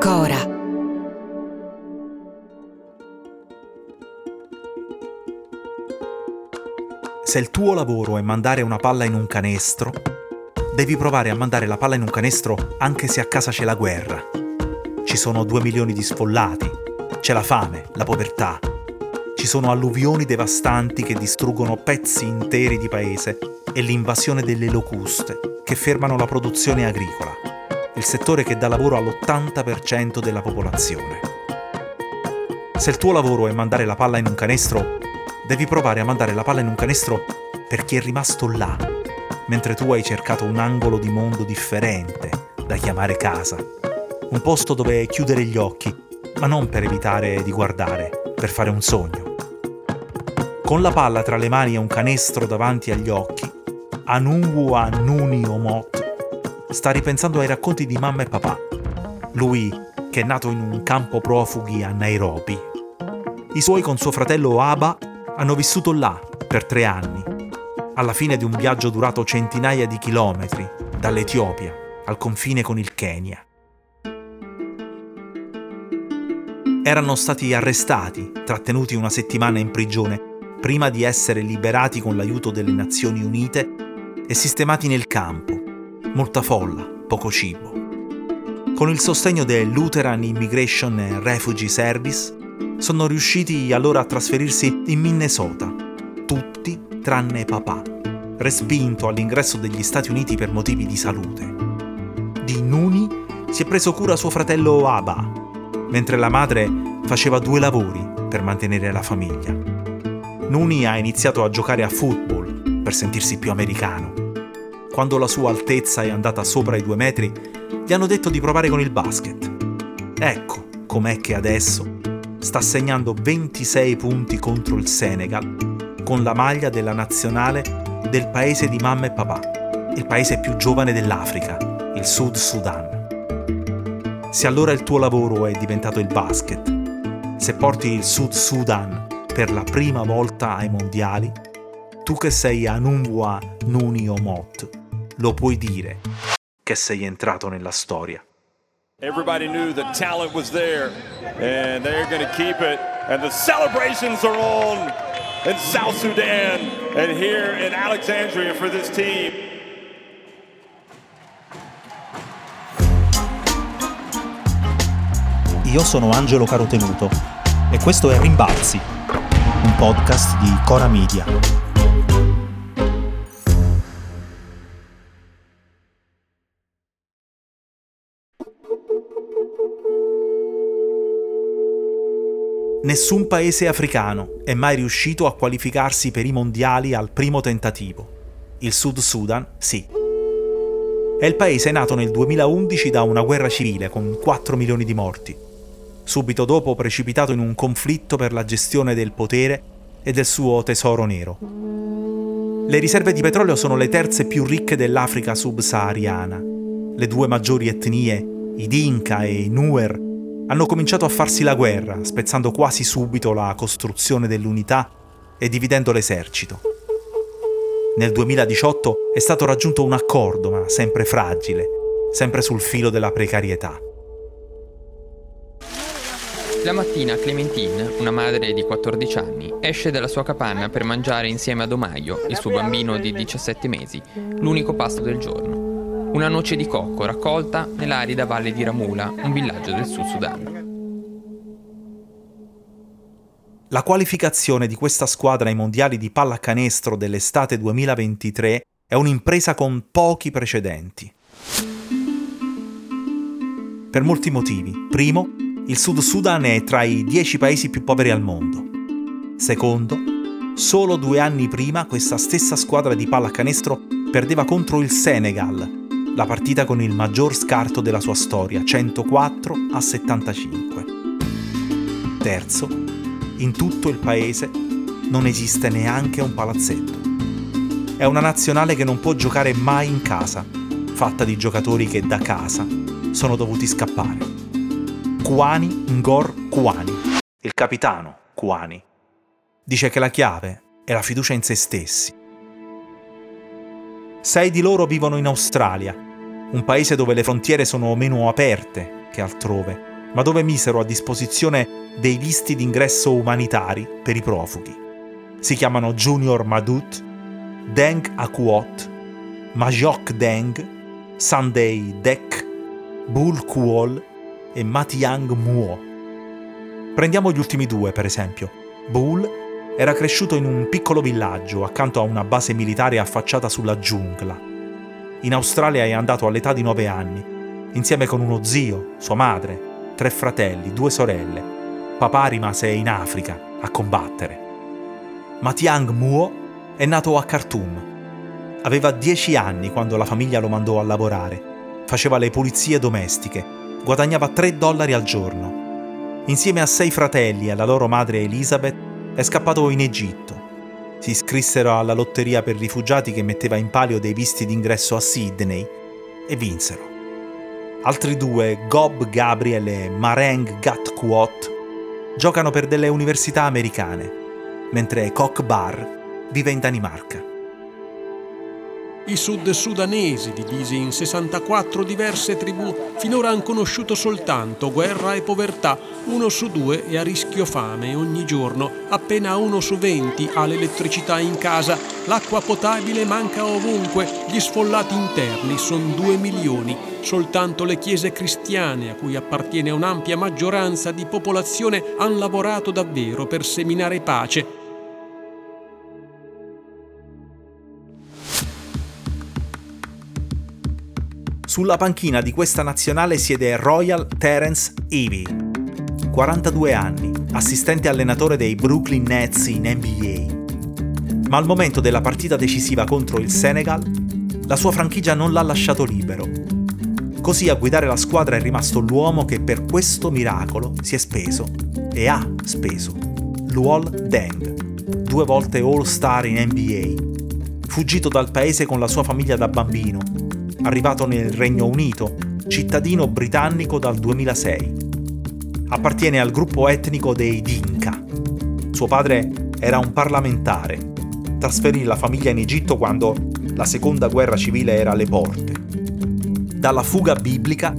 Cora. Se il tuo lavoro è mandare una palla in un canestro, devi provare a mandare la palla in un canestro anche se a casa c'è la guerra. Ci sono due milioni di sfollati, c'è la fame, la povertà, ci sono alluvioni devastanti che distruggono pezzi interi di paese e l'invasione delle locuste che fermano la produzione agricola, il settore che dà lavoro all'80% della popolazione. Se il tuo lavoro è mandare la palla in un canestro, devi provare a mandare la palla in un canestro per chi è rimasto là, mentre tu hai cercato un angolo di mondo differente da chiamare casa. Un posto dove chiudere gli occhi, ma non per evitare di guardare, per fare un sogno. Con la palla tra le mani e un canestro davanti agli occhi, Anunwu Anuni Omot sta ripensando ai racconti di mamma e papà. Lui, che è nato in un campo profughi a Nairobi. I suoi con suo fratello Aba hanno vissuto là per tre anni, alla fine di un viaggio durato centinaia di chilometri, dall'Etiopia al confine con il Kenya. Erano stati arrestati, trattenuti una settimana in prigione, prima di essere liberati con l'aiuto delle Nazioni Unite e sistemati nel campo. Molta folla, poco cibo. Con il sostegno del Lutheran Immigration and Refugee Service, sono riusciti allora a trasferirsi in Minnesota, tutti tranne papà, respinto all'ingresso degli Stati Uniti per motivi di salute. Di Nuni si è preso cura suo fratello Aba, mentre la madre faceva due lavori per mantenere la famiglia. Nuni ha iniziato a giocare a football per sentirsi più americano. Quando la sua altezza è andata sopra i due metri, gli hanno detto di provare con il basket. Ecco com'è che adesso sta segnando 26 punti contro il Senegal con la maglia della nazionale del paese di mamma e papà, il paese più giovane dell'Africa, il Sud Sudan. Se allora il tuo lavoro è diventato il basket, se porti il Sud Sudan per la prima volta ai mondiali, tu che sei Anunwa Nuni Omot, lo puoi dire che sei entrato nella storia. Everybody knew the talent was there, and they're going to keep it. And the celebrations are on in South Sudan and here in Alexandria for this team. Io sono Angelo Carotenuto e questo è Rimbalzi, un podcast di Cora Media. Nessun paese africano è mai riuscito a qualificarsi per i mondiali al primo tentativo. Il Sud Sudan sì. È il paese nato nel 2011 da una guerra civile con 4 milioni di morti. Subito dopo precipitato in un conflitto per la gestione del potere e del suo tesoro nero. Le riserve di petrolio sono le terze più ricche dell'Africa subsahariana. Le due maggiori etnie, i Dinka e i Nuer, hanno cominciato a farsi la guerra, spezzando quasi subito la costruzione dell'unità e dividendo l'esercito. Nel 2018 è stato raggiunto un accordo, ma sempre fragile, sempre sul filo della precarietà. La mattina Clementine, una madre di 14 anni, esce dalla sua capanna per mangiare insieme a Domaio, il suo bambino di 17 mesi, l'unico pasto del giorno una noce di cocco raccolta nell'arida valle di Ramula, un villaggio del Sud Sudan. La qualificazione di questa squadra ai mondiali di pallacanestro dell'estate 2023 è un'impresa con pochi precedenti. Per molti motivi. Primo, il Sud Sudan è tra i dieci paesi più poveri al mondo. Secondo, solo due anni prima questa stessa squadra di pallacanestro perdeva contro il Senegal, la partita con il maggior scarto della sua storia, 104 a 75. Terzo, in tutto il paese non esiste neanche un palazzetto. È una nazionale che non può giocare mai in casa, fatta di giocatori che da casa sono dovuti scappare. Kuani Ngor Kuani, il capitano Kuani, dice che la chiave è la fiducia in se stessi. Sei di loro vivono in Australia, un paese dove le frontiere sono meno aperte che altrove, ma dove misero a disposizione dei visti d'ingresso umanitari per i profughi. Si chiamano Junior Madut, Deng Akuot, Majok Deng, Sunday Dek, Bul Kuol e Matiang Muo. Prendiamo gli ultimi due, per esempio. Bul era cresciuto in un piccolo villaggio accanto a una base militare affacciata sulla giungla. In Australia è andato all'età di nove anni, insieme con uno zio, sua madre, tre fratelli, due sorelle. Papà rimase in Africa a combattere. Matiang Muo è nato a Khartoum. Aveva dieci anni quando la famiglia lo mandò a lavorare. Faceva le pulizie domestiche, guadagnava tre dollari al giorno. Insieme a sei fratelli e alla loro madre Elizabeth è scappato in Egitto. Si iscrissero alla lotteria per rifugiati che metteva in palio dei visti d'ingresso a Sydney e vinsero. Altri due, Gob Gabriel e Mareng Gatkuot, giocano per delle università americane, mentre Kok Bar vive in Danimarca. I sud-sudanesi, divisi in 64 diverse tribù, finora hanno conosciuto soltanto guerra e povertà. Uno su due è a rischio fame ogni giorno. Appena uno su venti ha l'elettricità in casa. L'acqua potabile manca ovunque. Gli sfollati interni sono due milioni. Soltanto le chiese cristiane, a cui appartiene un'ampia maggioranza di popolazione, hanno lavorato davvero per seminare pace Sulla panchina di questa nazionale siede Royal Terence Ivy, 42 anni, assistente allenatore dei Brooklyn Nets in NBA. Ma al momento della partita decisiva contro il Senegal, la sua franchigia non l'ha lasciato libero. Così a guidare la squadra è rimasto l'uomo che per questo miracolo si è speso e ha speso, Luol Deng, due volte All-Star in NBA, fuggito dal paese con la sua famiglia da bambino arrivato nel Regno Unito, cittadino britannico dal 2006. Appartiene al gruppo etnico dei Dinka. Suo padre era un parlamentare. Trasferì la famiglia in Egitto quando la seconda guerra civile era alle porte. Dalla fuga biblica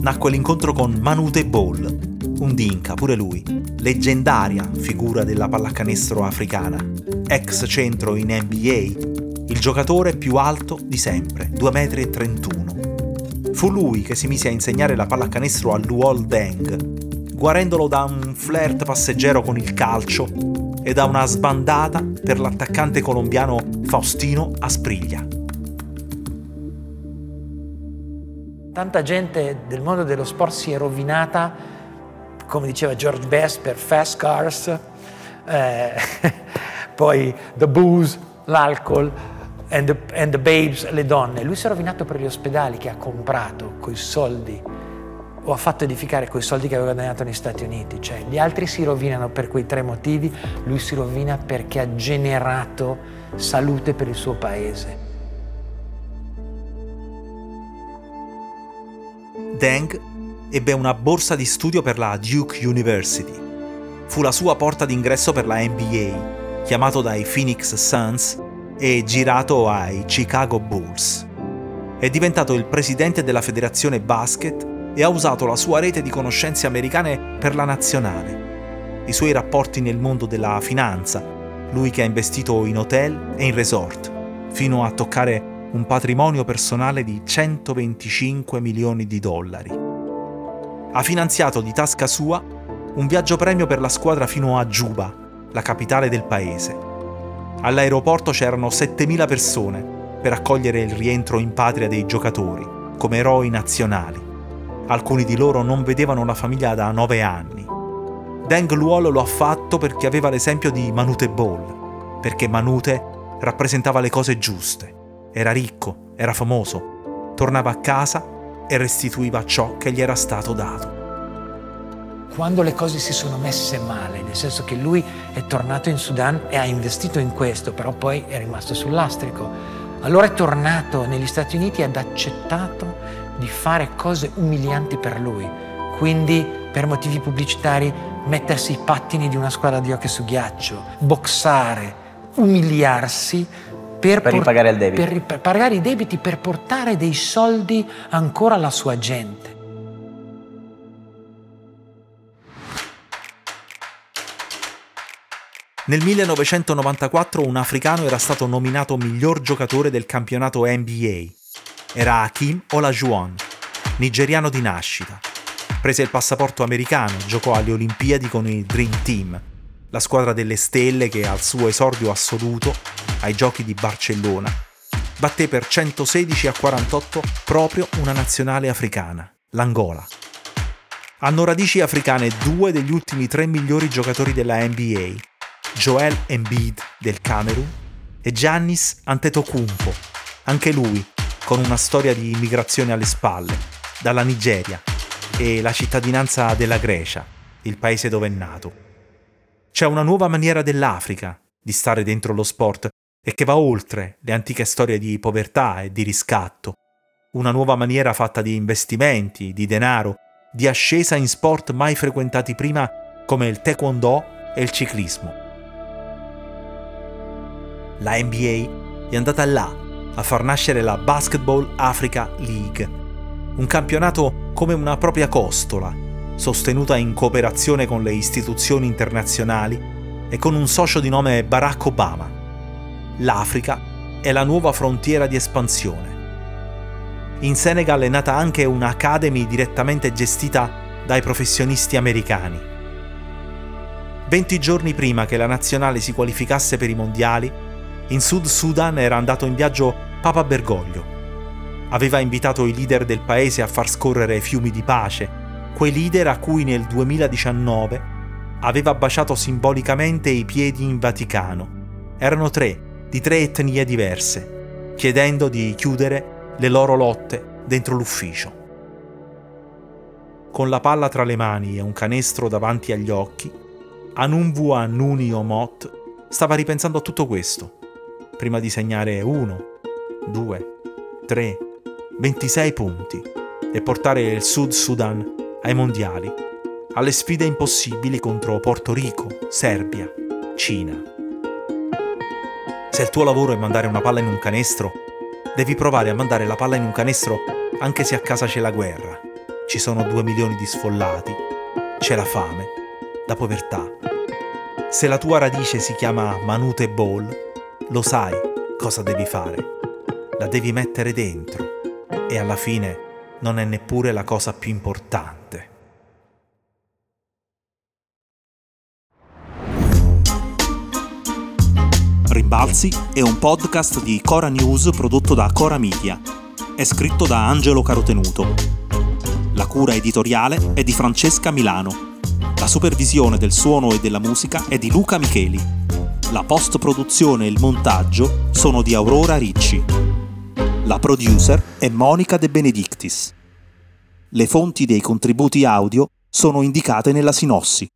nacque l'incontro con Manute Ball, un Dinka, pure lui, leggendaria figura della pallacanestro africana, ex centro in NBA giocatore più alto di sempre, 2,31 m. Fu lui che si mise a insegnare la pallacanestro a Luol Deng, guarendolo da un flirt passeggero con il calcio e da una sbandata per l'attaccante colombiano Faustino Aspriglia. Tanta gente del mondo dello sport si è rovinata, come diceva George Best, per fast cars, eh, poi the booze, l'alcol, and the, and the babes, le donne. Lui si è rovinato per gli ospedali che ha comprato coi soldi o ha fatto edificare coi soldi che aveva guadagnato negli Stati Uniti. Cioè, gli altri si rovinano per quei tre motivi, lui si rovina perché ha generato salute per il suo paese. Deng ebbe una borsa di studio per la Duke University. Fu la sua porta d'ingresso per la NBA, chiamato dai Phoenix Suns e girato ai Chicago Bulls. È diventato il presidente della federazione basket e ha usato la sua rete di conoscenze americane per la nazionale. I suoi rapporti nel mondo della finanza, lui che ha investito in hotel e in resort, fino a toccare un patrimonio personale di 125 milioni di dollari. Ha finanziato di tasca sua un viaggio premio per la squadra fino a Juba, la capitale del paese All'aeroporto c'erano 7.000 persone per accogliere il rientro in patria dei giocatori, come eroi nazionali. Alcuni di loro non vedevano la famiglia da 9 anni. Deng Luol lo ha fatto perché aveva l'esempio di Manute Ball, perché Manute rappresentava le cose giuste, era ricco, era famoso, tornava a casa e restituiva ciò che gli era stato dato. Quando le cose si sono messe male, nel senso che lui è tornato in Sudan e ha investito in questo, però poi è rimasto sul lastrico. Allora è tornato negli Stati Uniti ed ha accettato di fare cose umilianti per lui. Quindi, per motivi pubblicitari, mettersi i pattini di una squadra di hockey su ghiaccio, boxare, umiliarsi per, per ripagare il debito. Per ripagare i debiti, per portare dei soldi ancora alla sua gente. Nel 1994 un africano era stato nominato miglior giocatore del campionato NBA. Era Hakim Olajuwon, nigeriano di nascita. Prese il passaporto americano, giocò alle Olimpiadi con il Dream Team, la squadra delle stelle che al suo esordio assoluto ai giochi di Barcellona batté per 116 a 48 proprio una nazionale africana, l'Angola. Hanno radici africane due degli ultimi tre migliori giocatori della NBA, Joel Embiid del Camerun e Giannis Antetokounmpo, anche lui con una storia di immigrazione alle spalle, dalla Nigeria e la cittadinanza della Grecia, il paese dove è nato. C'è una nuova maniera dell'Africa di stare dentro lo sport e che va oltre le antiche storie di povertà e di riscatto. Una nuova maniera fatta di investimenti, di denaro, di ascesa in sport mai frequentati prima come il taekwondo e il ciclismo. La NBA è andata là a far nascere la Basketball Africa League, un campionato come una propria costola sostenuta in cooperazione con le istituzioni internazionali e con un socio di nome Barack Obama. L'Africa è la nuova frontiera di espansione. In Senegal è nata anche un'academy direttamente gestita dai professionisti americani. 20 giorni prima che la nazionale si qualificasse per i mondiali, in Sud Sudan era andato in viaggio Papa Bergoglio. Aveva invitato i leader del paese a far scorrere fiumi di pace quei leader a cui nel 2019 aveva baciato simbolicamente i piedi in Vaticano. Erano tre, di tre etnie diverse, chiedendo di chiudere le loro lotte dentro l'ufficio. Con la palla tra le mani e un canestro davanti agli occhi, Anunvu Anuni Omot stava ripensando a tutto questo, prima di segnare uno, due, tre, 26 punti e portare il Sud Sudan ai mondiali, alle sfide impossibili contro Porto Rico, Serbia, Cina. Se il tuo lavoro è mandare una palla in un canestro, devi provare a mandare la palla in un canestro anche se a casa c'è la guerra, ci sono due milioni di sfollati, c'è la fame, la povertà. Se la tua radice si chiama Manute Ball, lo sai cosa devi fare. La devi mettere dentro e alla fine non è neppure la cosa più importante. Rimbalzi è un podcast di Cora News prodotto da Cora Media. È scritto da Angelo Carotenuto. La cura editoriale è di Francesca Milano. La supervisione del suono e della musica è di Luca Micheli. La post-produzione e il montaggio sono di Aurora Ricci. La producer è Monica De Benedictis. Le fonti dei contributi audio sono indicate nella sinossi.